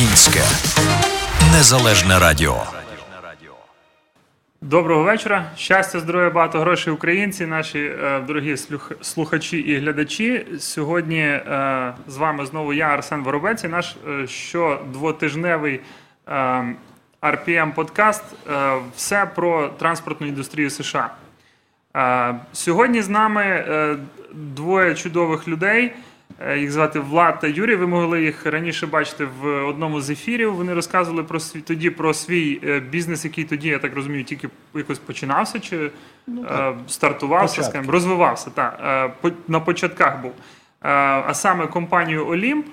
Українське незалежне радіо. Доброго вечора. Щастя, здоров'я, багато грошей українці, наші е, дорогі слухачі і глядачі. Сьогодні е, з вами знову я, Арсен Воробець, і наш е, щодвотижневий RPM подкаст е, все про транспортну індустрію США. Е, Сьогодні з нами е, двоє чудових людей. Е, Їх звати Влад та Юрій. Ви могли їх раніше бачити в одному з ефірів. Вони розказували про свій тоді про свій е, бізнес, який тоді, я так розумію, тільки якось починався чи е, стартувався, Початки. скажімо, розвивався. Так, по- на початках був. А саме компанію Олімп,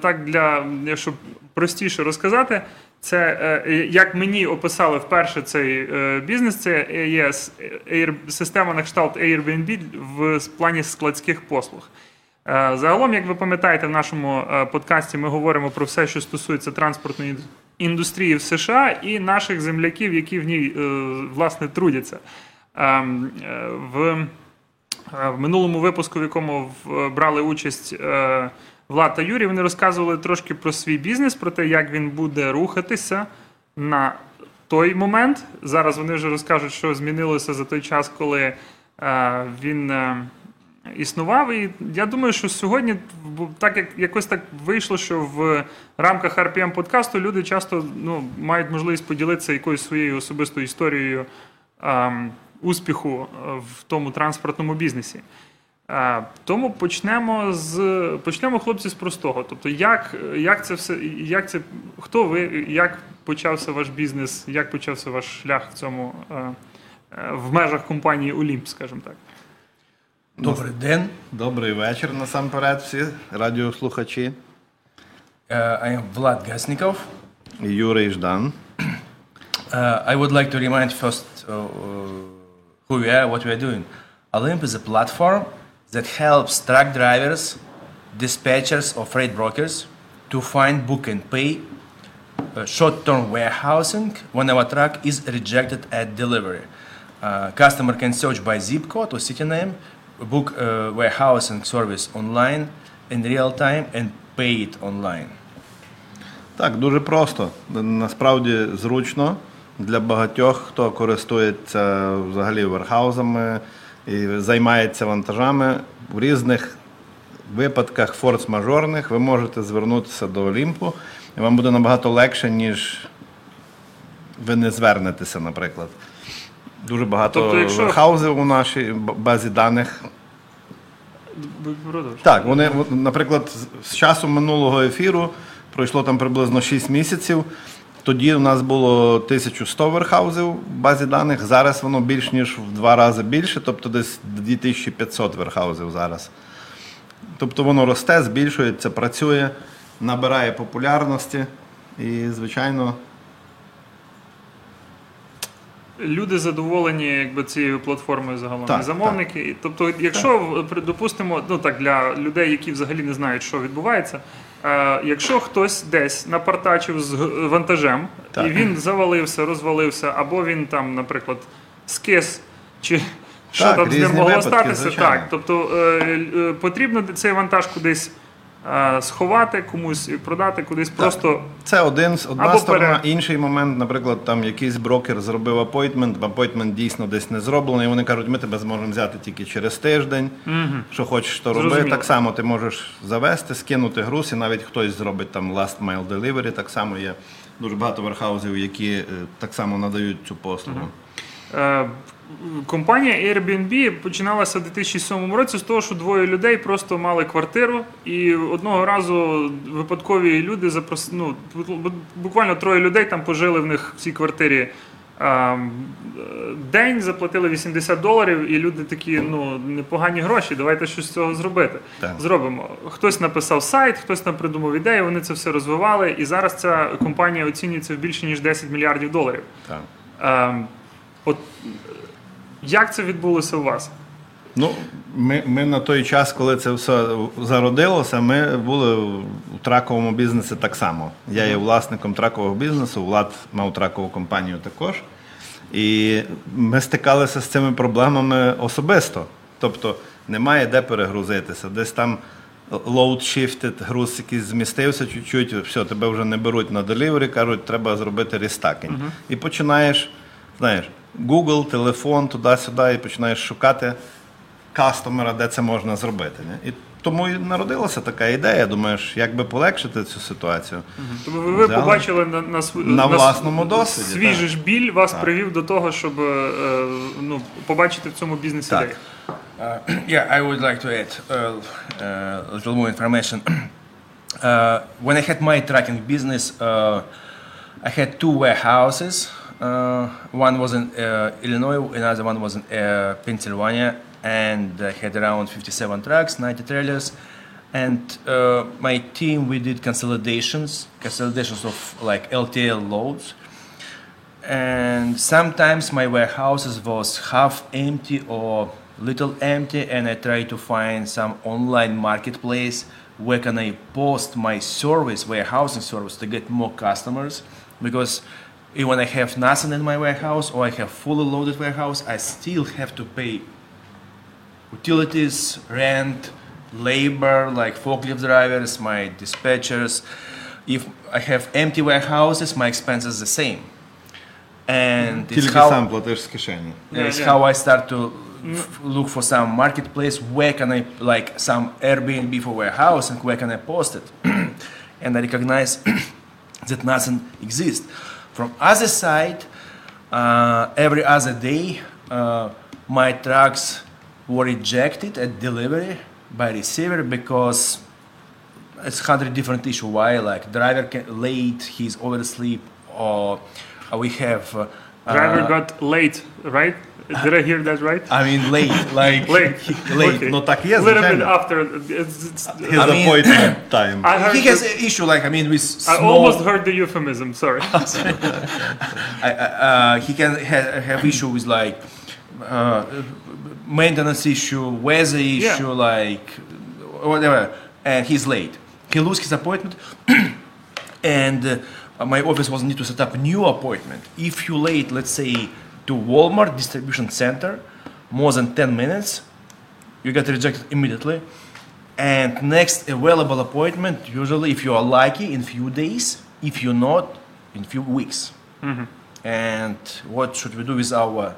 так для щоб простіше розказати, це як мені описали вперше цей бізнес, це є с- система на кшталт Airbnb в плані складських послуг. Е, Загалом, як ви пам'ятаєте, в нашому е, подкасті ми говоримо про все, що стосується транспортної індустрії в США і наших земляків, які в ній е, власне трудяться. Ем, В минулому випуску, в якому брали участь Влад та Юрій, вони розказували трошки про свій бізнес, про те, як він буде рухатися на той момент. Зараз вони вже розкажуть, що змінилося за той час, коли він існував. І я думаю, що сьогодні, так як якось так вийшло, що в рамках RPM подкасту люди часто ну, мають можливість поділитися якоюсь своєю особистою історією ем, успіху е, в тому транспортному бізнесі. Е, Тому почнемо з почнемо, хлопці, з простого. Тобто, як, як це все, як це, хто ви, як почався ваш бізнес, як почався ваш шлях в цьому е, е, в межах компанії Олімп, скажімо так. Добрий день. Добрий вечір насамперед всі радіослухачі. Uh, I am Vlad Gasnikov. Юрій Ждан. Uh, I would like to remind first uh, uh, who we are, what we are doing. Olymp is a platform that helps truck drivers, dispatchers, or freight brokers to find, book, and pay uh, short-term warehousing when our truck is rejected at delivery. Uh, customer can search by zip code or city name, book uh, warehousing service online in real time, and pay it online. Так, дуже просто. Насправді зручно для багатьох, хто користується взагалі верхаузами і займається вантажами. В різних випадках форс-мажорних ви можете звернутися до Олімпу, і вам буде набагато легше, ніж ви не звернетеся, наприклад. Дуже багато Тобто, якщо- верхаузів у нашій базі даних. Так, вони, наприклад, з часу минулого ефіру пройшло там приблизно 6 місяців. Тоді у нас було 1100 верхаузів в базі даних. Зараз воно більш ніж в два рази більше, тобто десь 2500 верхаузів зараз. Тобто воно росте, збільшується, працює, набирає популярності і, звичайно, Люди задоволені якби цією платформою загалом Так, замовники. І, Тобто, якщо при- допустимо, ну так для людей, які взагалі не знають, що відбувається. Е, якщо хтось десь напартачив з вантажем, Так. і він завалився, розвалився, або він там, наприклад, скис, чи що Так, там з ним могло статися, так. Тобто е, е, потрібно цей вантаж кудись сховати, комусь і продати, кудись просто Це один, з- одна Або сторона. пере- Інший момент, наприклад, там якийсь брокер зробив апойтмент, апойтмент дійсно десь не зроблений. і Вони кажуть, ми тебе зможемо взяти тільки через тиждень. Що хочеш, то роби. Так само ти можеш завести, скинути груз, і навіть хтось зробить там last mile delivery. Так само є дуже багато верхаузів, які е, так само надають цю послугу. Е, Компанія Airbnb починалася в 2007 році з того, що двоє людей просто мали квартиру, і одного разу випадкові люди запрос... ну, буквально троє людей там пожили в них в цій квартирі. День заплатили 80 доларів, і люди такі, ну непогані гроші. Давайте щось з цього зробити. Так. Зробимо. Хтось написав сайт, хтось там придумав ідею, вони це все розвивали. І зараз ця компанія оцінюється в більше ніж 10 мільярдів доларів. Так. Ем, от як це відбулося у вас? Ну, ми, ми на той час, коли це все зародилося, ми були у траковому бізнесі так само. Я є власником тракового бізнесу, Влад мав тракову компанію також. І ми стикалися з цими проблемами особисто. Тобто немає де перегрузитися. Десь там load shifted, груз якийсь змістився чуть-чуть, все, тебе вже не беруть на delivery, кажуть, треба зробити рестакінг. І починаєш, знаєш, Google, телефон, туди-сюди, і починаєш шукати кастомера, де це можна зробити. Не? І тому і народилася така ідея. Думаєш, як би полегшити цю ситуацію. Тобто ви, ви Взяли. побачили на, на, На власному досвіді, Свій так. ж біль вас привів до того, щоб е, ну, побачити в цьому бізнес ідею. Так. Uh, yeah, I would like to add uh, uh, a little more information. uh, when I had my trucking business, uh, I had two warehouses. Uh, one was in uh, Illinois, another one was in uh, Pennsylvania, and I had around 57 trucks, 90 trailers. And my team, we did consolidations, consolidations of like LTL loads and sometimes my warehouses was half empty or little empty and i try to find some online marketplace where can i post my service warehousing service to get more customers because when I have nothing in my warehouse or I have fully loaded warehouse, I still have to pay utilities, rent, labor, like forklift drivers, my dispatchers. If I have empty warehouses, my expenses are the same. And mm. it's, how, yeah, it's yeah. how I start to mm. f- look for some marketplace where can I like some Airbnb for warehouse and where can I post it and I recognize that nothing exists from other side, uh, every other day, uh, my trucks were rejected at delivery by receiver because it's hundred different issue. Why like driver can, late, he's oversleep, or we have. Uh, Driver got late, right? Did I hear that right? I mean, late, like late, late, okay. not a little bit after his appointment time. I he has an issue, like I mean, with small... I almost heard the euphemism. Sorry. I, uh, he can ha- have issue with like uh, maintenance issue, weather issue, yeah. like whatever, and he's late. He lose his appointment, and uh, my office was need to set up a new appointment. If you late, let's say to Walmart distribution center, more than 10 minutes, you get rejected immediately. And next available appointment, usually if you are lucky, in few days. If you're not, in few weeks. And what should we do with our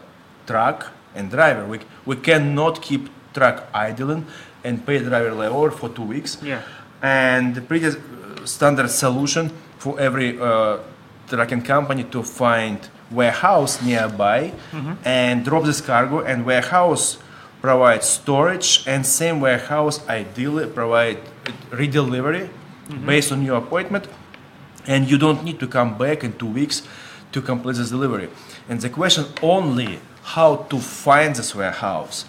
truck and driver? We, we cannot keep truck idling and pay driver layover for two weeks. Yeah. And the pretty uh, standard solution for every uh, trucking company to find warehouse nearby and drop this cargo and warehouse provide storage and same warehouse ideally provide redelivery based on your appointment and you don't need to come back in two weeks to complete this delivery. And the question only how to find this warehouse.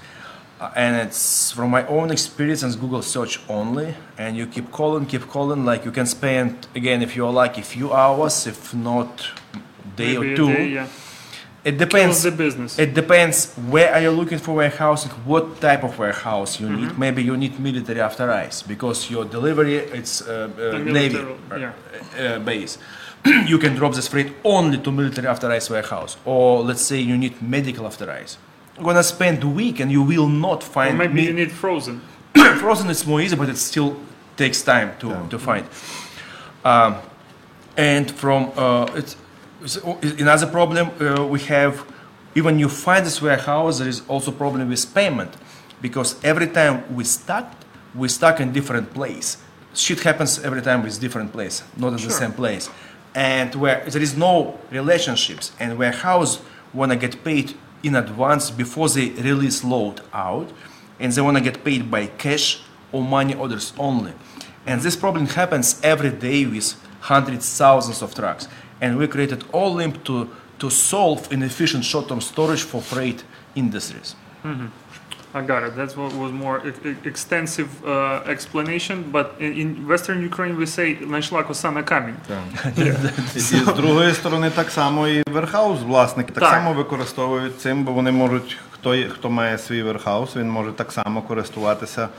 Uh, and it's from my own experience and Google search only. And you keep calling, keep calling. Like you can spend again if you're lucky, a few hours, if not day Maybe or two. day, yeah. It depends. the business. It depends where are you looking for warehouse what type of warehouse you Mm-hmm. need. Maybe you need military after ice because your delivery it's uh, uh, navy yeah. uh, base. you can drop this freight only to military after ice warehouse, or let's say you need medical after ice. You're gonna spend a week and you will not Or find. maybe me- you need frozen. frozen is more easy, but it still takes time to, to find. Um, and from uh, it's, it's another problem uh, we have. Even you find this warehouse, there is also problem with payment, because every time we stuck, we stuck in different place. Shit happens every time with different place, not in the same place, and where there is no relationships, and warehouse wanna get paid in advance before they release load out, and they wanna get paid by cash or money orders only. And this problem happens every day with hundreds, thousands of trucks. And we created all limp to, to solve inefficient short-term storage for freight industries. I got it. That's what was more e- e- extensive uh, explanation. But in, in Western Ukraine we say «знайшла коса на камінь». І з другої сторони, так само і верхаус власники так, Так. само використовують цим, бо вони можуть, хто, є- хто має свій верхаус, він може так само користуватися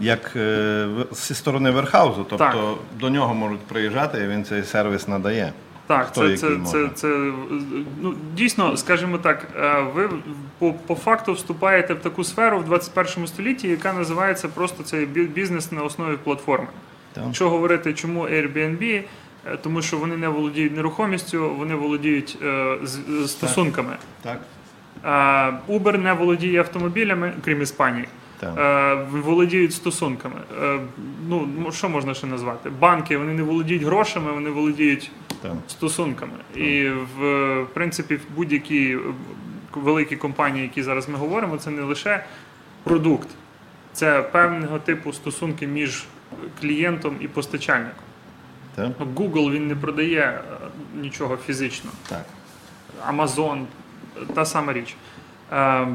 як е, зі сторони верхаузу. Тобто Так. до нього можуть приїжджати і він цей сервіс надає. Так, Хто це, це, це, це, ну, дійсно, скажімо так, е, ви по, по факту вступаєте в таку сферу в 21 столітті, яка називається просто цей бі- бізнес на основі платформи. Так. Якщо говорити, чому Airbnb, е, тому що вони не володіють нерухомістю, вони володіють е, з- стосунками. Так. А Uber не володіє автомобілями, крім Іспанії. Так. Е, володіють стосунками. Е, Ну, що можна ще назвати? Банки вони не володіють грошами, вони володіють Так. стосунками. І в, принципі, в будь-які великі компанії, які зараз ми говоримо, це не лише продукт, це певного типу стосунки між клієнтом і постачальником. Так. Ну, Google він не продає е, нічого фізично. Так. Amazon, та сама річ. Е,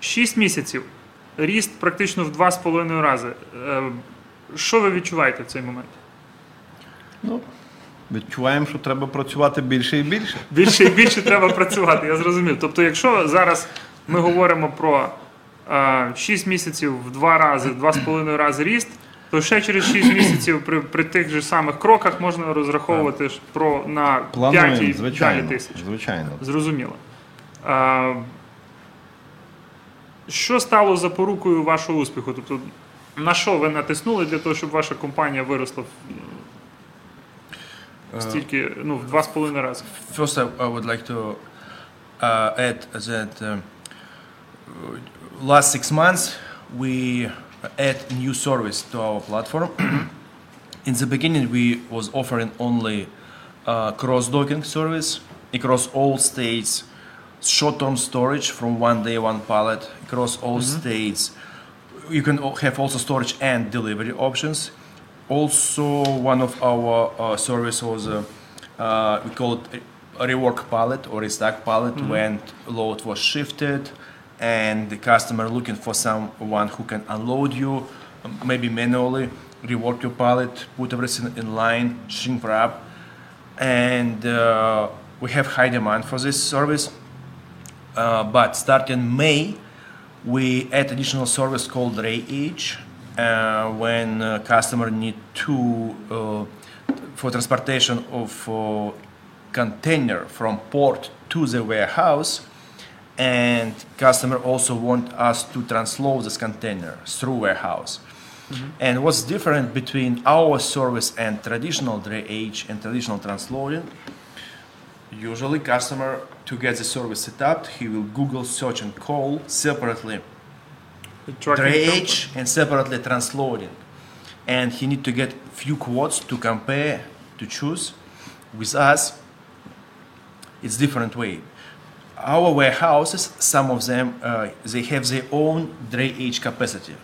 Шість місяців. Ріст практично в два з половиною рази. Е, Що ви відчуваєте в цей момент? Ну, відчуваємо, що треба працювати більше і більше. Більше і більше треба працювати, я зрозумів. Тобто, якщо зараз ми говоримо про е, 6 місяців в два рази, в два з половиною рази ріст, то ще через 6 місяців при, при тих же самих кроках можна розраховувати про на 5 Плануємо, і далі звичайно. тисяч. Звичайно. Зрозуміло. А, що стало запорукою вашого успіху? Тобто, на що ви натиснули для того, щоб ваша компанія виросла стільки, ну, в два з половиною рази? First, I, I would like to uh, add that um, last six months we add new service to our platform. In the beginning, we was offering only uh, cross-docking service across all states, short-term storage from one day one pallet across all states. You can al- have also storage and delivery options. also, one of our uh, service was uh, uh, we call it a rework pallet or a stack pallet when load was shifted and the customer looking for someone who can unload you maybe manually rework your pallet put everything in line shrink wrap and uh, we have high demand for this service uh, but starting May, we add additional service called drayage uh, when uh, customer need to uh, for transportation of uh, container from port to the warehouse and customer also want us to transload this container through warehouse. And what's different between our service and traditional drayage and traditional transloading? Usually, customer to get the service set up, he will Google search and call separately drayage and separately transloading, and he need to get few quotes to compare to choose. With us, it's different way. Our warehouses, some of them, uh, they have their own drayage capacity,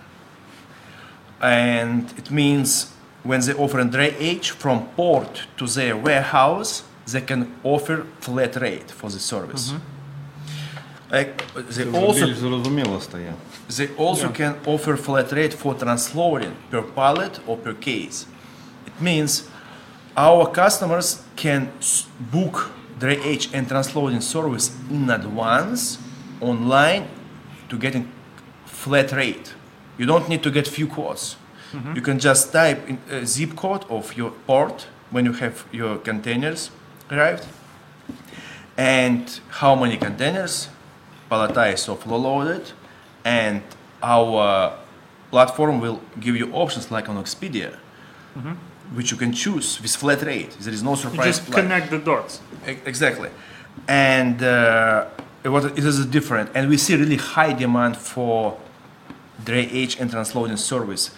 and it means when they offer a drayage from port to their warehouse, they can offer flat rate for the service. Like, they also They also can offer flat rate for transloading per pallet or per case. It means our customers can book drayage and transloading service in advance online to get a flat rate. You don't need to get few quotes. Mm-hmm. You can just type in a zip code of your port when you have your containers arrived and how many containers flow loaded and our platform will give you options like on Expedia which you can choose with flat rate. There is no You surprise just plan. connect the dots. E- exactly. And uh, it is different. And we see really high demand for drayage and transloading service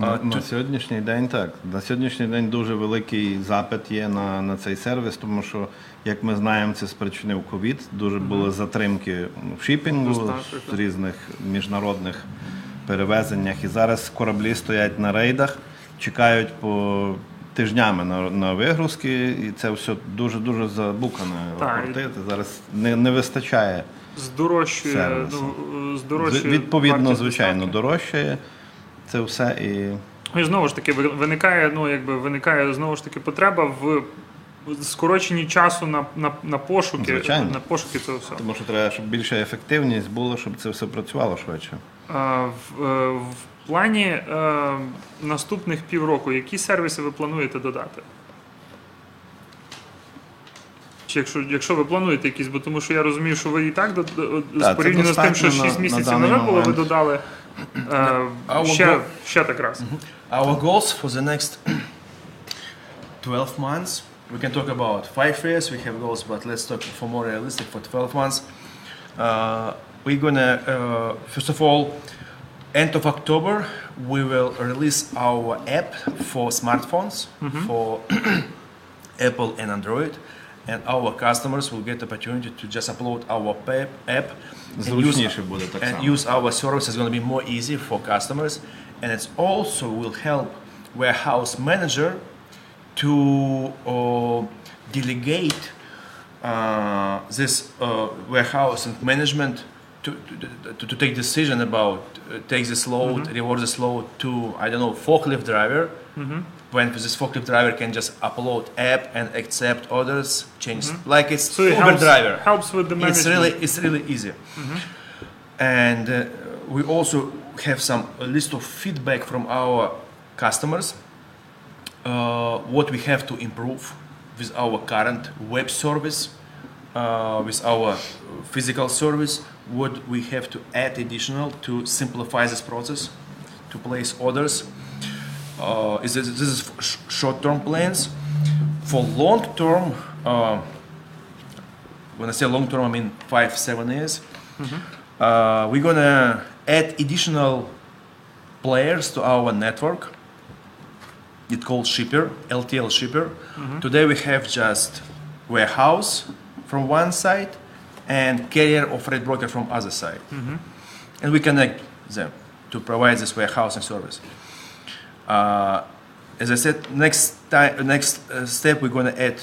На, Uh, на сьогоднішній день так. На сьогоднішній день дуже великий запит є на, на цей сервіс, тому що, як ми знаємо, це спричинив ковід. Дуже були затримки в шіпінгу з різних міжнародних перевезеннях. І зараз кораблі стоять на рейдах, чекають по тижнями на, на вигрузки, і це все дуже дуже забукане. Так. Зараз не, не вистачає. Здорожчує, ну, здорожчує Відповідно, звичайно, дорожчає це все і. Ну, І знову ж таки виникає, ну якби виникає знову ж таки потреба в скороченні часу на, на, на пошуки, Звичайно. на пошуки цього всього. Тому що треба, щоб більша ефективність була, щоб це все працювало швидше. А, в, е, в плані е, наступних півроку, які сервіси ви плануєте додати? Чи якщо, якщо ви плануєте якісь, бо тому що я розумію, що ви і так до- порівняно з тим, що достатньо 6 на- місяців назад було, ви додали ще, го- ще так раз. Our goals for the next 12 months, we can talk about five years, we have goals, but let's talk for more realistic for 12 months. Uh, we're gonna, uh, first of all, end of October, we will release our app for smartphones, for Apple and Android. And our customers will get opportunity to just upload our pa- app and use, Зручніше буде так and само. use our service is going to be more easy for customers and it's also will help warehouse manager to uh, delegate uh, this uh, warehouse and management to, to, to take decision about uh, take this load reward this load to i don't know forklift driver when this forklift driver can just upload app and accept orders change like it's So it uber helps, driver. helps with the management. it's really it's really easy. And uh, we also have some a list of feedback from our customers. Uh, what we have to improve with our current web service uh, with our physical service what we have to add additional to simplify this process to place orders uh, is this, this is sh- short-term plans for long-term uh, when I say long term, I mean five, seven years. Uh, we're gonna add additional players to our network. It's called Shipper, LTL Shipper. Today we have just warehouse from one side and carrier or freight broker from other side, and we connect them to provide this warehousing service. Uh, as I said, next time, next uh, step, we're going to add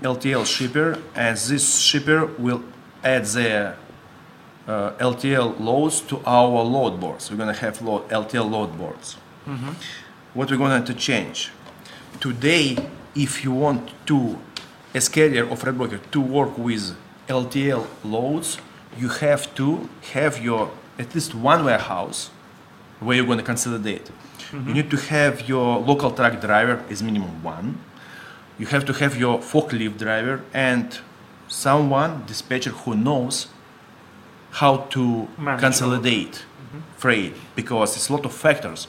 LTL shipper, and this shipper will add their uh, LTL loads to our load boards. We're going to have load, LTL load boards. What we're going to change today, if you want to, as carrier or freight broker, to work with LTL loads, you have to have your at least one warehouse where you're going to consolidate. You need to have your local truck driver is minimum one. You have to have your forklift driver and someone dispatcher who knows how to Manage. consolidate freight because it's a lot of factors.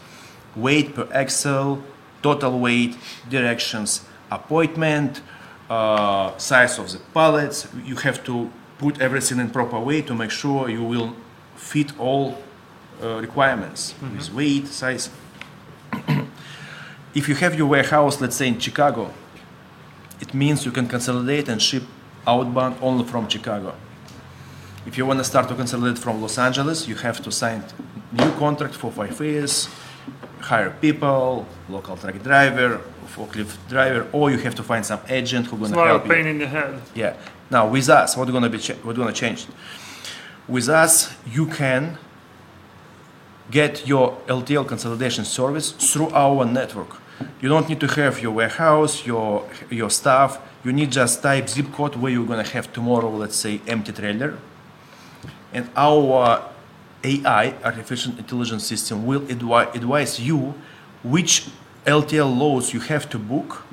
Weight per axle total weight directions appointment uh, size of the pallets. You have to put everything in proper way to make sure you will fit all uh, requirements. With weight size if you have your warehouse let's say in chicago it means you can consolidate and ship outbound only from chicago if you want to start to consolidate from Los Angeles, you have to sign new contract for five years, hire people, local truck driver, forklift driver, or you have to find some agent who's a lot help you. pain in the head. Yeah. Now with us, what gonna be cha- what gonna change? With us, you can get your LTL consolidation service through our network. You don't need to have your warehouse, your your staff. You need just type zip code where you're gonna have tomorrow, let's say, empty trailer, and our AI, artificial intelligence system, will advi- advise you which LTL loads you have to book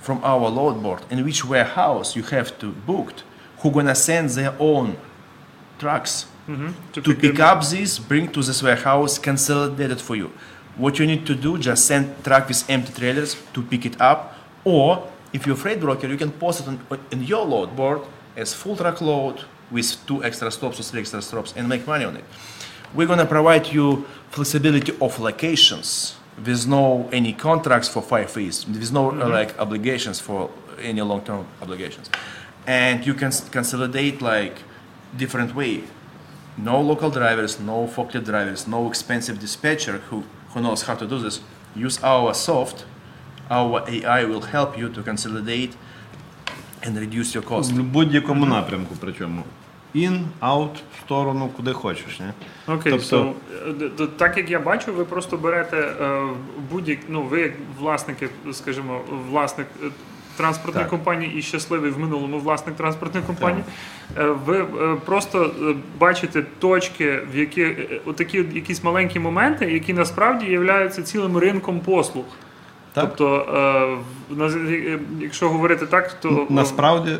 from our load board and which warehouse you have to booked who gonna send their own trucks To to pick pick up this bring to this warehouse consolidate it for you. What you need to do just send truck with empty trailers to pick it up or if you're a freight broker you can post it on, in your load board as full truck load with two extra stops or three extra stops and make money on it. We're going to provide you flexibility of locations with no any contracts for five years with no uh, like obligations for any long-term obligations. And you can consolidate like different way no local drivers no forklift drivers no expensive dispatcher who who knows how to do this use our soft our ai will help you to consolidate and reduce your cost В будь-якому напрямку, причому. In, out, в сторону, куди хочеш. Ні? Окей, Тобто- so, е, так як я бачу, ви просто берете е, будь-як, ну ви як власники, скажімо, власник е, транспортної Так. компанії і щасливий в минулому власник транспортної компанії. е, Ви е, просто е, бачите точки, в які отакі якісь маленькі моменти, які насправді являються цілим ринком послуг. Так. Тобто, якщо говорити так, то Насправді,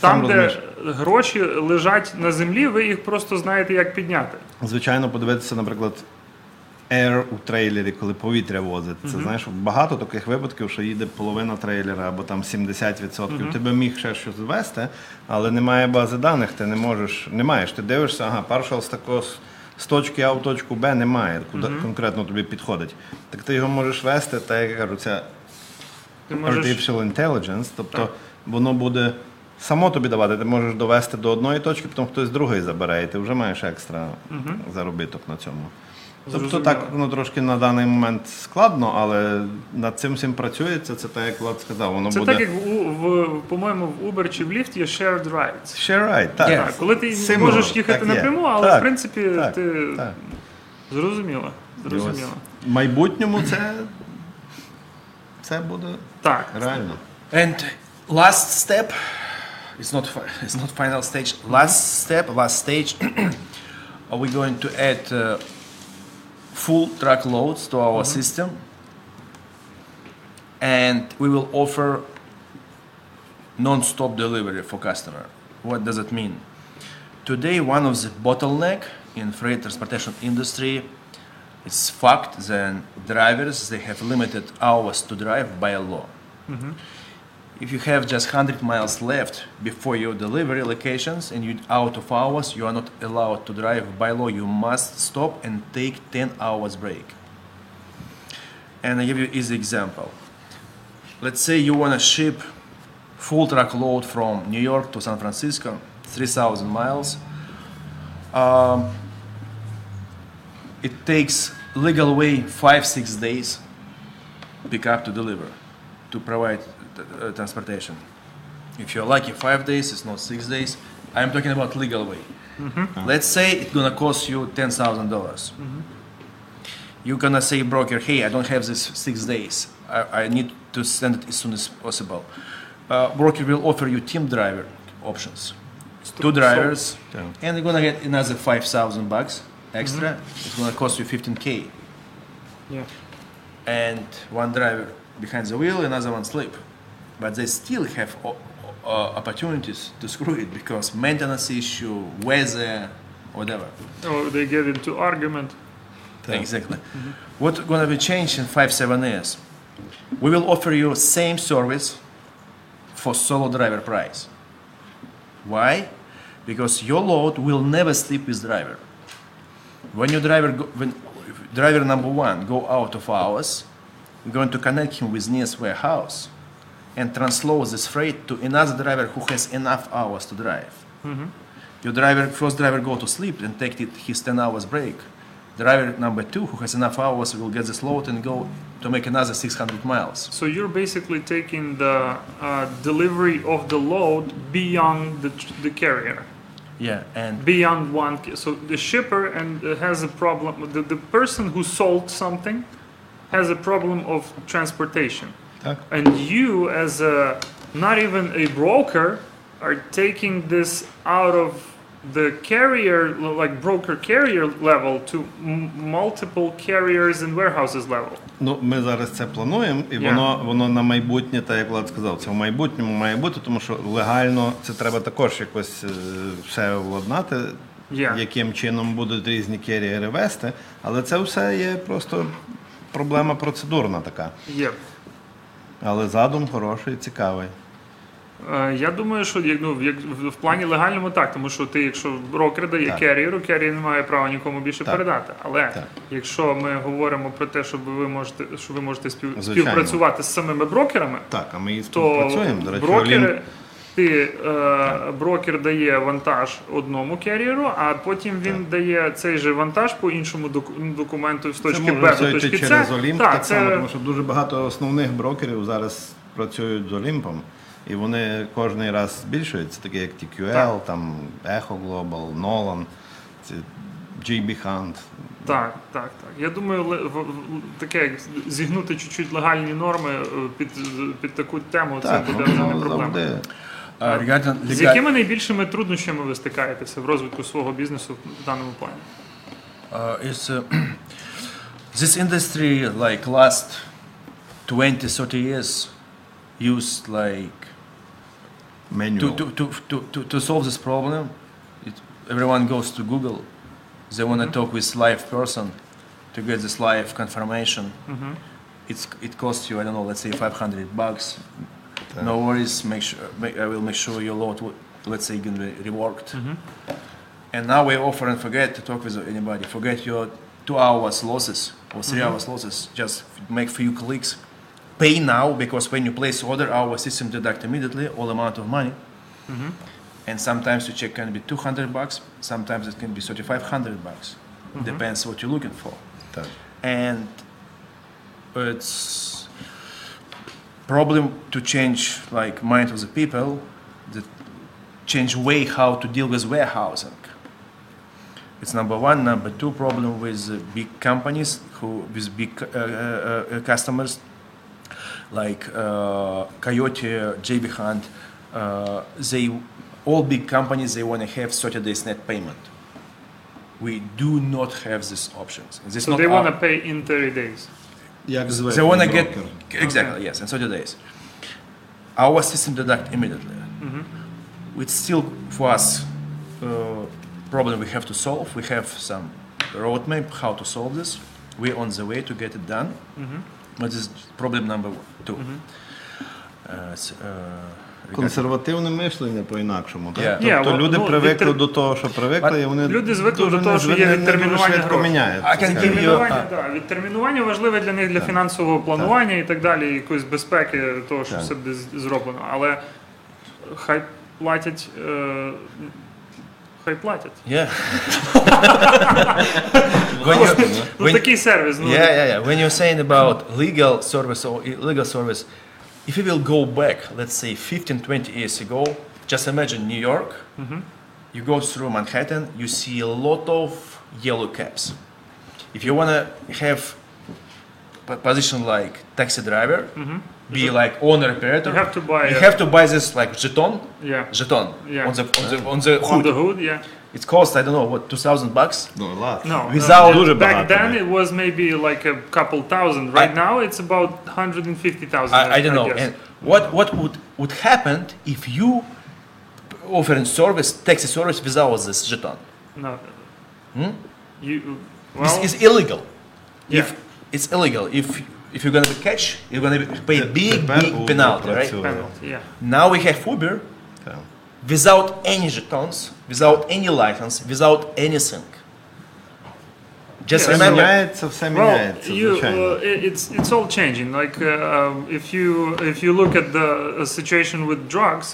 там, де розумієш, гроші лежать на землі, ви їх просто знаєте, як підняти. звичайно, подивитися, наприклад, air у трейлері, коли повітря возить. Це знаєш, багато таких випадків, що їде половина трейлера або там 70%. Ти би міг ще щось звести, але немає бази даних, ти не можеш, не маєш. Ти дивишся, ага, паршал з такого з- точки А в точку Б немає, куди конкретно тобі підходить. Так ти його можеш вести, так як кажуть, це можеш Artificial Intelligence, тобто воно буде само тобі давати, ти можеш довести до одної точки, потім хтось другий забере, і ти вже маєш екстра заробіток на цьому. Тобто так воно трошки на даний момент складно, але над цим всім працюється. Це так, як Влад сказав, воно Це буде. так, як в, в по-моєму, в Uber чи в Lyft є shared rides. Share right, так. Так, коли ти Similar, можеш їхати так є. напряму, але Так, в принципі так, ти так. зрозуміло. І ось Зрозуміло. В майбутньому це, це буде Так. реально. And last step, it's not fi- it's not final stage. Last step, last stage, are we going to add uh, full truck loads to our mm-hmm. system, and we will offer non-stop delivery for customer. What does it mean? Today, one of the bottleneck in freight transportation industry is fact that drivers they have limited hours to drive by law. Mm-hmm. If you have just 100 miles left before your delivery locations and you're out of hours, you are not allowed to drive by law. You must stop and take 10 hours break. And I give you easy example. Let's say you want to ship full truck load from New York to San Francisco, 3,000 miles. Um, it takes legal way five six days pick up to deliver to provide uh, transportation. If you're lucky five days it's not six days. I'm talking about legal way. Let's say it's gonna cost you $10000. You're gonna say broker hey i don't have this six days. I, I need to send it as soon as possible. Uh, broker will offer you team driver options. Two drivers Yeah. and you're gonna get another 5000 bucks extra. It's gonna cost you 15k Yeah. and one driver behind the wheel, another one sleep. But they still have o- o- opportunities to screw it because maintenance issue, weather, whatever. Or they get into argument. Exactly. Mm-hmm. What's gonna be changed in five seven years? We will offer you same service for solo driver price. Why? Because your load will never sleep with driver. When your driver go, when driver number one go out of hours, we're going to connect him with nearest warehouse and transload this freight to another driver who has enough hours to drive. Your driver, first driver go to sleep and take it, his 10 hours break. Driver number two, who has enough hours, will get this load and go to make another 600 miles. So you're basically taking the uh, delivery of the load beyond the, the carrier, Yeah, and beyond one. So the shipper and uh, has a problem. The, the person who sold something has a problem of transportation, Так. and you, as a not even a broker, are taking this out of the carrier, like broker carrier level, to multiple carriers and warehouses level. Ну, ми зараз це плануємо, і Yeah. воно, воно на майбутнє, так як Влад сказав, це в майбутньому має бути, тому що легально це треба також якось е, все владнати, Yeah. яким чином будуть різні керієри вести. Але це все є просто проблема процедурна така. Є. Але задум хороший, цікавий. Е, Я думаю, що як, ну, як в плані легальному так, тому що ти, якщо брокер дає Так. керієру, керієр не має права нікому більше Так. передати. Але Так. якщо ми говоримо про те, що ви можете, що ви можете спів, співпрацювати з самими брокерами, Так, а ми і то співпрацюємо. До речі, брокери, ти, е, брокер дає вантаж одному керієру, а потім він дає цей же вантаж по іншому доку- документу з точки Б до точки через Олімп Так, так само, тому що дуже багато основних брокерів зараз працюють з Олімпом, і вони кожний раз збільшуються, такі як TQL, Так. там Echo Global, Nolan, JB Hunt. Так, так, так. Я думаю, таке як зігнути чуть-чуть легальні норми е, під, під таку тему, це Так, буде вже не проблема. завжди. uh, regarding З legal, якими найбільшими труднощами ви стикаєтеся в розвитку свого бізнесу в даному плані? uh, is uh, this industry like last 20, 30 years used like to, Меню. to, to, to, to, to solve this problem, it, everyone goes to Google. They want to talk with live person to get this live confirmation. It's, it costs you, I don't know, let's say 500 bucks. uh, no worries. Make sure make, I will make sure your load, let's say, can be reworked. Mm -hmm. And now we offer and forget to talk with anybody. Forget your two hours losses or 3 mm -hmm. hours losses. Just make few clicks. Pay now because when you place order, our system deduct immediately all amount of money. Mm -hmm. And sometimes the check can be 200 bucks. Sometimes it can be 3,500 bucks. Mm-hmm. Depends what you're looking for. That. And it's problem to change like mind of the people that change way how to deal with warehousing. It's number one. Number two problem with uh, big companies who with big uh, uh, uh, customers like uh, coyote jb hunt uh, they all big companies they want to have 30 days net payment. We do not have these options. This So not they want to pay in 30 days. They want to get exactly okay. yes, and so do they. Our system deduct immediately. Mm-hmm. It's still for us uh, problem we have to solve. We have some roadmap how to solve this. We're on the way to get it done. Mm-hmm. But this is problem number 2 mm-hmm. uh, Консервативне мислення по-інакшому. Так? Yeah. Yeah, Тобто well, люди ну, привикли відтер- до того, що привикли, і вони Люди звикли до того, що є відтермінування грошей. Відтермінування, да, відтермінування важливе для них для фінансового планування і так далі, якоїсь безпеки того, що все буде зроблено. Але хай платять. Е, хай платять. yeah when you, Ну when- такий сервіс. Ну, Yeah, yeah, yeah. When you're saying about legal service or illegal service, if you will go back, let's say 15, 20 years ago, just imagine New York. Mm-hmm. You go through Manhattan, you see a lot of yellow caps. If you want to have a position like taxi driver, mm-hmm. be like owner operator, You have to buy you a- have to buy this like jeton, Yeah. jeton Yeah. on the on the on the On hood. the hood, yeah. It cost I don't know what two thousand bucks. No, a lot. No, without no, back then it was maybe like a couple thousand. Right I, now it's about hundred and fifty thousand. I, I, don't know. And what what would would happen if you offering service taxi service without this jeton? No. Hmm? You well, it's, it's illegal. Yeah. If it's illegal, if if you're gonna be catch, you're gonna be pay the, big the big penalty, right? Penalty, yeah. Now we have Uber without any jetons, without any license, without anything. Just Yeah, Все remember. міняється, все Well, міняється, you, звичайно. uh, it- it's it's all changing. Like uh, um, if you if you look at the uh, situation with drugs,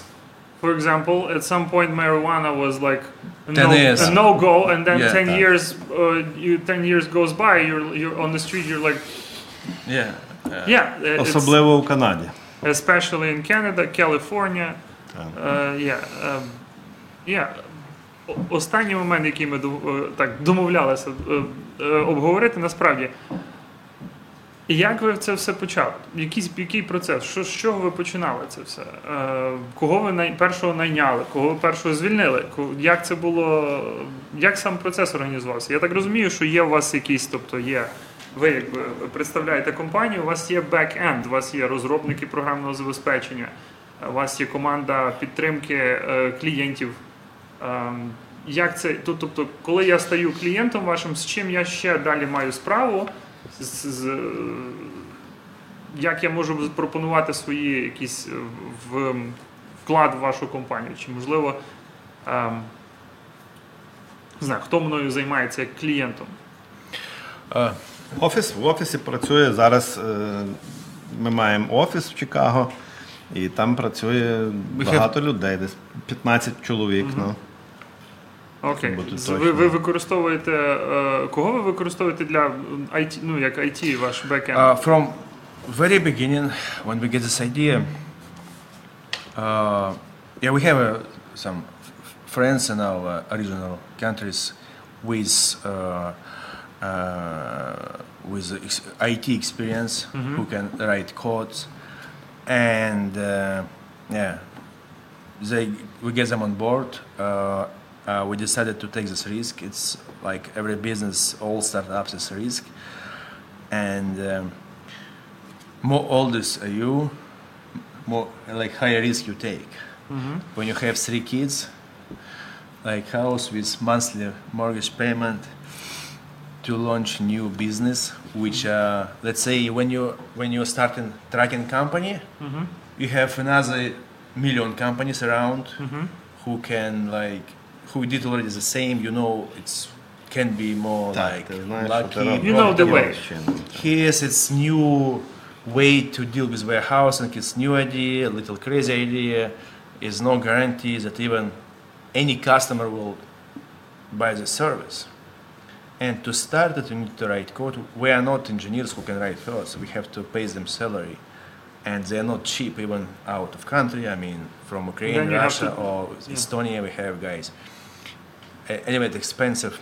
for example, at some point marijuana was like a 10 no, years. a no go, and then Yeah. ten years uh, you ten years goes by, you're you're on the street, you're like, Yeah. yeah, uh, it's- Особливо в Канаді. especially in Canada, California. Yeah, um, yeah. Останній момент, який ми е, так домовлялися е, е, обговорити, насправді. Як ви це все почали? Якийсь який процес? Що, з чого ви починали це все? Е, кого ви най, першого найняли? Кого ви першого звільнили? Як це було? Як сам процес організувався? Я так розумію, що є у вас якісь, тобто є. Ви якби представляєте компанію, у вас є бек-енд, у вас є розробники програмного забезпечення, у вас є команда підтримки е, клієнтів. Ем, Як це, тобто, коли я стаю клієнтом вашим, з чим я ще далі маю справу? З, з, е, як я можу запропонувати свої якісь е, в, вклад в вашу компанію? Чи можливо ем, знаю, хто мною займається як клієнтом? Офіс в офісі працює зараз. е, Ми маємо офіс в Чикаго, і там працює багато людей, десь 15 чоловік. Угу. Ну. Окей. Ви, ви використовуєте е, кого ви використовуєте для IT, ну як IT, ваш бекенд? Uh, from very beginning, when we get this idea, uh, yeah, we have uh, some friends in our original countries with uh, uh, with IT experience mm-hmm. who can write codes, and uh, yeah, they we get them on board. Uh, uh, we decided to take this risk. It's like every business, all startups is a risk, and um, more oldest are you, more like higher risk you take. When you have three kids, like house with monthly mortgage payment, to launch new business which uh, let's say when you when you're starting tracking company mm-hmm. you have another million companies around mm-hmm. who can like who did already the same you know it's can be more like lucky. you know the way. here's it's new way to deal with warehousing it's new idea a little crazy idea. Is no guarantee that even any customer will buy the service. And to start it, you need to write code. We are not engineers who can write so we have to pay them salary. And they're not cheap even out of country. I mean, from Ukraine, Then you have Russia, to- or Estonia, we have guys. Anyway, it's expensive.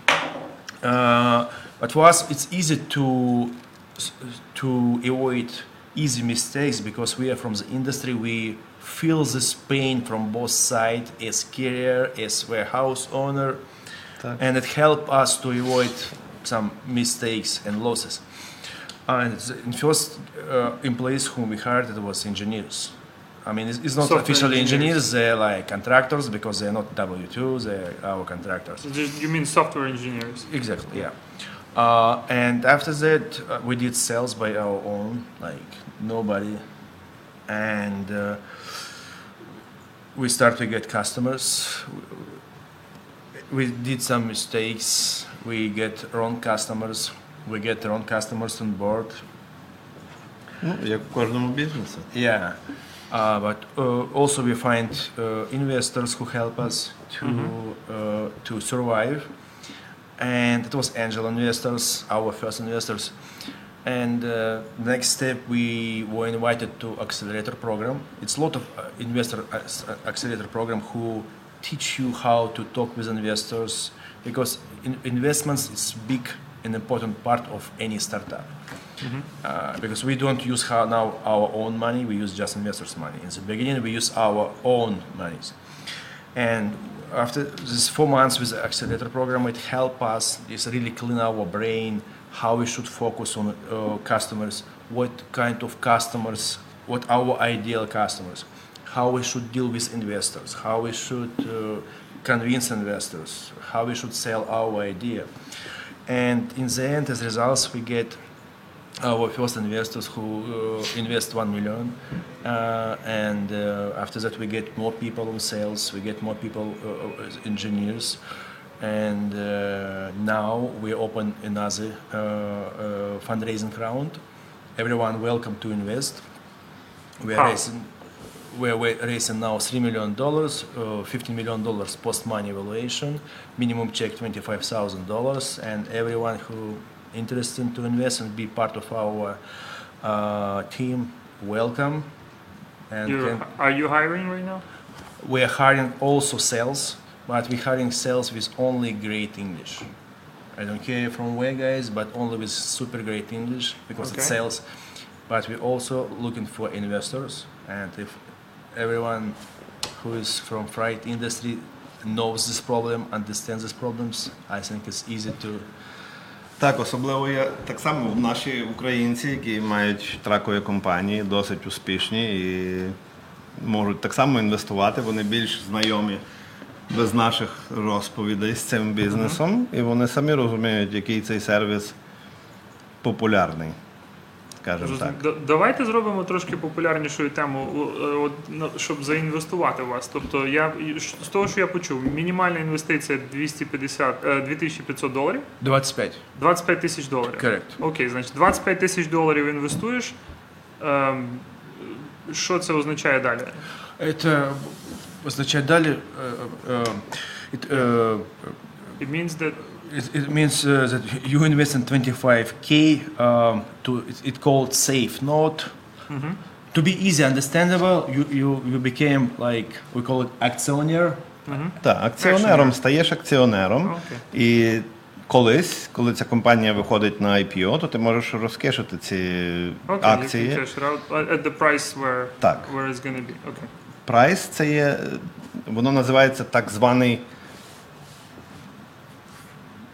Uh, but for us, it's easy to to avoid easy mistakes because we are from the industry. We feel this pain from both sides as carrier, as warehouse owner, and it helped us to avoid some mistakes and losses. And the first uh, employees whom we hired it was engineers. I mean, it's, it's not Software officially engineers. engineers; they're like contractors because they're not W two; they're our contractors. You mean software engineers? Exactly, yeah. Uh, and after that, uh, we did sales by our own, like nobody. And uh, we start to get customers We did some mistakes. We get wrong customers. We get wrong customers on board. Ну, як в кожному бізнесі. Yeah, uh, but uh, also we find uh, investors who help us to uh, to survive, and it was angel investors, our first investors. And uh, next step, we were invited to accelerator program. It's a lot of uh, investor ac- accelerator program who teach you how to talk with investors because in investments is big and important part of any startup. Uh, because we don't use how now our own money, we use just investors' money. In the beginning, we use our own monies. And after this four months with the accelerator program, it helped us just really clean our brain, how we should focus on uh, customers, what kind of customers, what our ideal customers, how we should deal with investors, how we should uh, convince investors, how we should sell our idea. And in the end, as results, we get our first investors who uh, invest 1 million uh, and uh, after that we get more people on sales we get more people uh, as engineers and uh, now we open another uh, uh, fundraising round everyone welcome to invest we are How? raising we're raising now $3 million, uh, $15 million post-money evaluation, minimum check $25,000, and everyone who interested to invest and be part of our uh, team, welcome. And You're, can- are you hiring right now? we're hiring also sales, but we're hiring sales with only great English. I don't care from where, guys, but only with super great English because it's Okay. sales. But we're also looking for investors, and if everyone who is from freight industry knows this problem, understands these problems, I think it's easy to Так, особливо є так само наші українці, які мають тракові компанії, досить успішні і можуть так само інвестувати. Вони більш знайомі без наших розповідей з цим бізнесом, і вони самі розуміють, який цей сервіс популярний Скажімо Роз- так. да- Давайте зробимо трошки популярнішою тему, о, е, от, ну, щоб заінвестувати в вас. Тобто, я і ш- з того, що я почув, мінімальна інвестиція 250, е, 2500 доларів, 25. 25 тисяч доларів. Correct. Окей, значить, 25 тисяч доларів інвестуєш. Ем, що це означає далі? Это означает далее, э, э, it, э, It means that It, it means uh, that you invest in 25k um, to it, it called safe note. Mm-hmm. To be easy understandable, you, you you became like we call it actionnaire. Так, акціонером стаєш акціонером. Окей. І колись, коли ця компанія виходить на IPO, то ти можеш розкішити ці okay, акції. you can cash out at the price where, Так. where it's gonna be. Okay. Прайс це є, воно називається так званий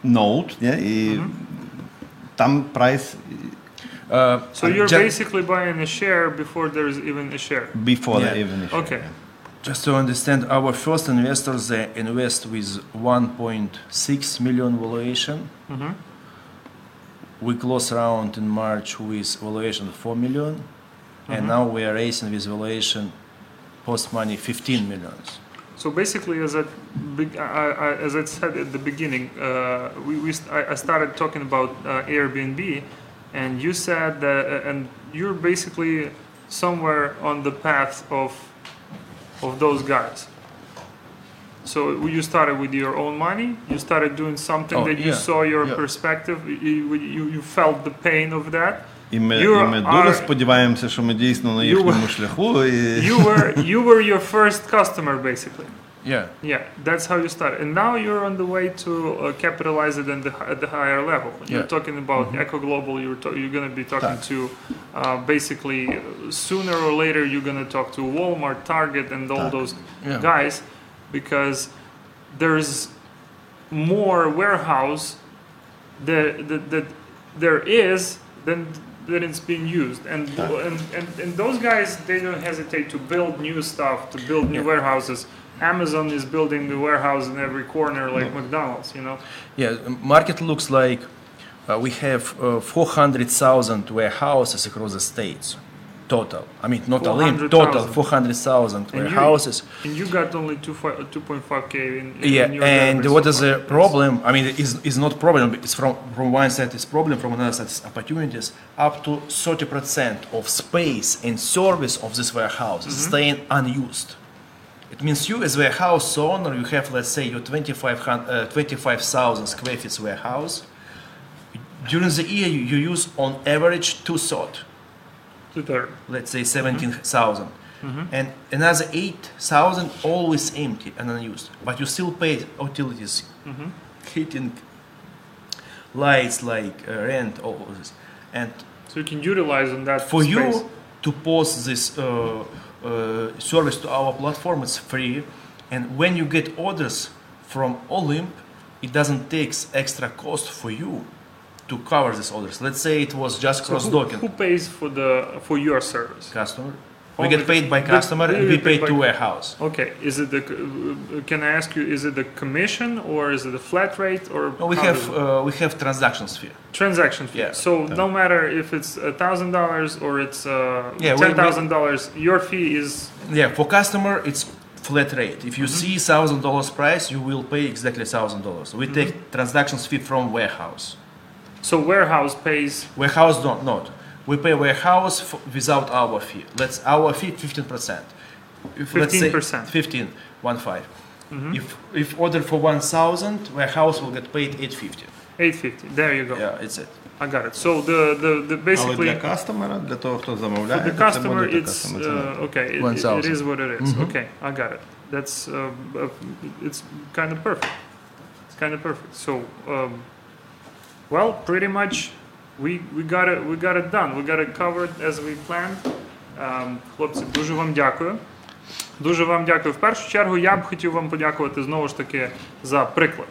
ноут, і там прайс Uh, So you're ju- basically buying a share before there's even a share. Before Yeah. the even issue. Okay. Just to understand, our first investors they invest with 1.6 million valuation. Mhm. We close round in March with valuation of 4 million, and now we are raising with valuation post money 15 millions. So basically, as I, be- I- I- as I said at the beginning, uh, we, we st- I started talking about uh, Airbnb, and you said that, uh, and you're basically somewhere on the path of of those guys. So you started with your own money. You started doing something Oh, that you yeah, saw your yeah. perspective. You, you, you felt the pain of that. І ми you і ми are, сподіваємося, що ми дійсно на їхньому шляху. І... You were you were your first customer, basically. Yeah. Yeah, that's how you start. And now you're on the way to uh, capitalize it at the, at the higher level. Yeah. You're talking about mm-hmm. Echo Global, you're, to- you're going to be talking to uh, basically sooner or later, you're going to talk to Walmart, Target, and all those yeah. guys because there's more warehouse that, that, that there is than than it's being used. And, and and and those guys they don't hesitate to build new stuff to build new Yeah. warehouses. Amazon is building the warehouse in every corner like mcdonald's you know? Yeah, market looks like uh, we have uh, 400,000 warehouses across the states total. I mean, not in, 400,000. total 400,000 And you- warehouses. and you got only 2.5k in, in Yeah, in your and what is the problem? I mean, it's, it's not problem. It's from from one side it's problem, from another side it's opportunities. Up to 30% of space and service of this warehouse is staying unused. It means you as warehouse owner, you have let's say your 25,000 uh, 25,000 square feet warehouse. During the year, you, you use on average two third Two-third. let's say 17,000. And another 8,000 always empty and unused. But you still pay utilities, heating, lights, like uh, rent, all of this. And so you can utilize on that for space. you to post this uh, uh, service to our platform, it's free. And when you get orders from Olymp, it doesn't take extra cost for you to cover these orders. Let's say it was just cross who, docking who pays for the for your service customer. We get paid by customer the- and we pay to warehouse. Okay, is it the? Can I ask you? Is it the commission or is it a flat rate or? No, we have does uh, we have transactions fee. transaction fee. yeah. So no matter if it's a thousand dollars or it's uh, Yeah, ten thousand dollars, your fee is Yeah, for customer it's flat rate. If you see thousand dollars price, you will pay exactly thousand dollars. We take transactions fee from warehouse. so warehouse pays. Warehouse don't not. We pay warehouse f- without our fee. Let's our fee fifteen percent. 15%. 15, one five. If if order for one thousand, warehouse will get paid eight fifty. 850. There you go. Yeah, it's it. I got it. So the the, the Але basically для кастомера, для того, хто for замовляє, the то це customer буде така it's сама ціна. uh, okay. It, it, 1000. it is what it is. Okay, I got it. That's uh, uh, it's kind of perfect. It's kind of perfect. So um, well, pretty much we we got it we got it done. We got it covered as we planned. Um, хлопці, дуже вам дякую. Дуже вам дякую. В першу чергу я б хотів вам подякувати знову ж таки за приклад.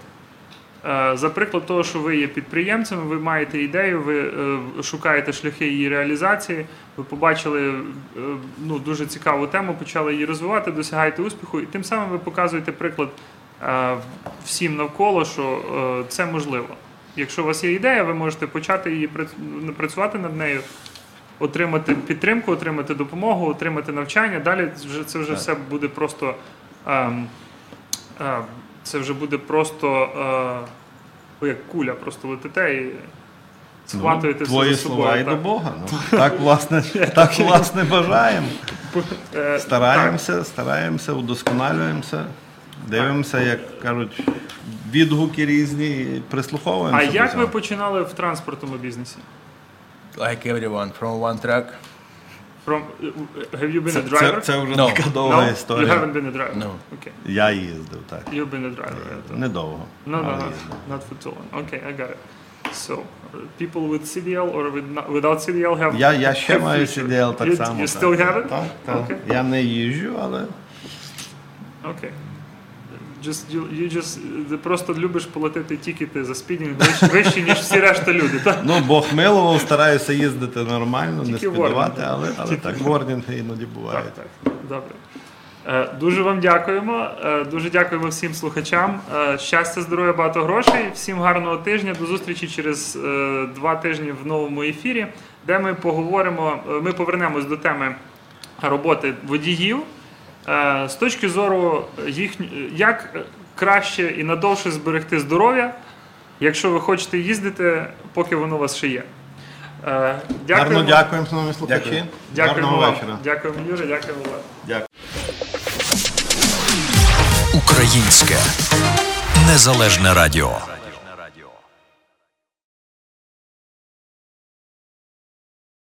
Е, За приклад того, що ви є підприємцями, ви маєте ідею, ви е, шукаєте шляхи її реалізації. Ви побачили е, ну, дуже цікаву тему, почали її розвивати, досягаєте успіху, і тим самим ви показуєте приклад всім навколо, що це можливо. Якщо у вас є ідея, ви можете почати її працювати над нею, отримати підтримку, отримати допомогу, отримати навчання. Далі це вже все буде просто. ем, е, це вже буде просто е, ви як куля, просто летите і схватуєте все Твої за собою. слова і до Бога. Ну, так, власне, так, власне, бажаємо. Е, Стараємося, стараємося, удосконалюємося, дивимося, як кажуть, відгуки різні, і А як ви починали в транспортному бізнесі? Like everyone, from one truck. From, have you been Це, a driver? це це вже No. така довга no? історія. You haven't been a driver? No. Okay. Я їздив, так. You've been a driver. yeah. Недовго. No, no, no, not for too long. Okay, I got it. So, uh, people with CDL or with without CDL have Я, я ще have маю future. CDL так you, само. You still так. have it? Так, так. Okay. Я не їжджу, але Okay. Just, you, you just, ти просто любиш платити тікети за спідінг вище, ніж всі решта люди. Так? Ну, Бог милував, стараюся їздити нормально, не Тільки спідувати, ворнінги. але, але так ворнінги іноді бувають. Так, так. Добре. Е, Дуже вам дякуємо. Е, Дуже дякуємо всім слухачам. Е, Щастя, здоров'я, багато грошей. Всім гарного тижня. До зустрічі через два тижні в новому ефірі, де ми поговоримо. Ми повернемось до теми роботи водіїв з точки зору їх, як е, краще і надовше зберегти здоров'я, якщо ви хочете їздити, поки воно у вас ще є. Е, Гарно дякуємо, шановні слухачі. Дякуємо вам. вечора. Дякуємо, Юрій, дякуємо вам. Дякую. Українське незалежне радіо.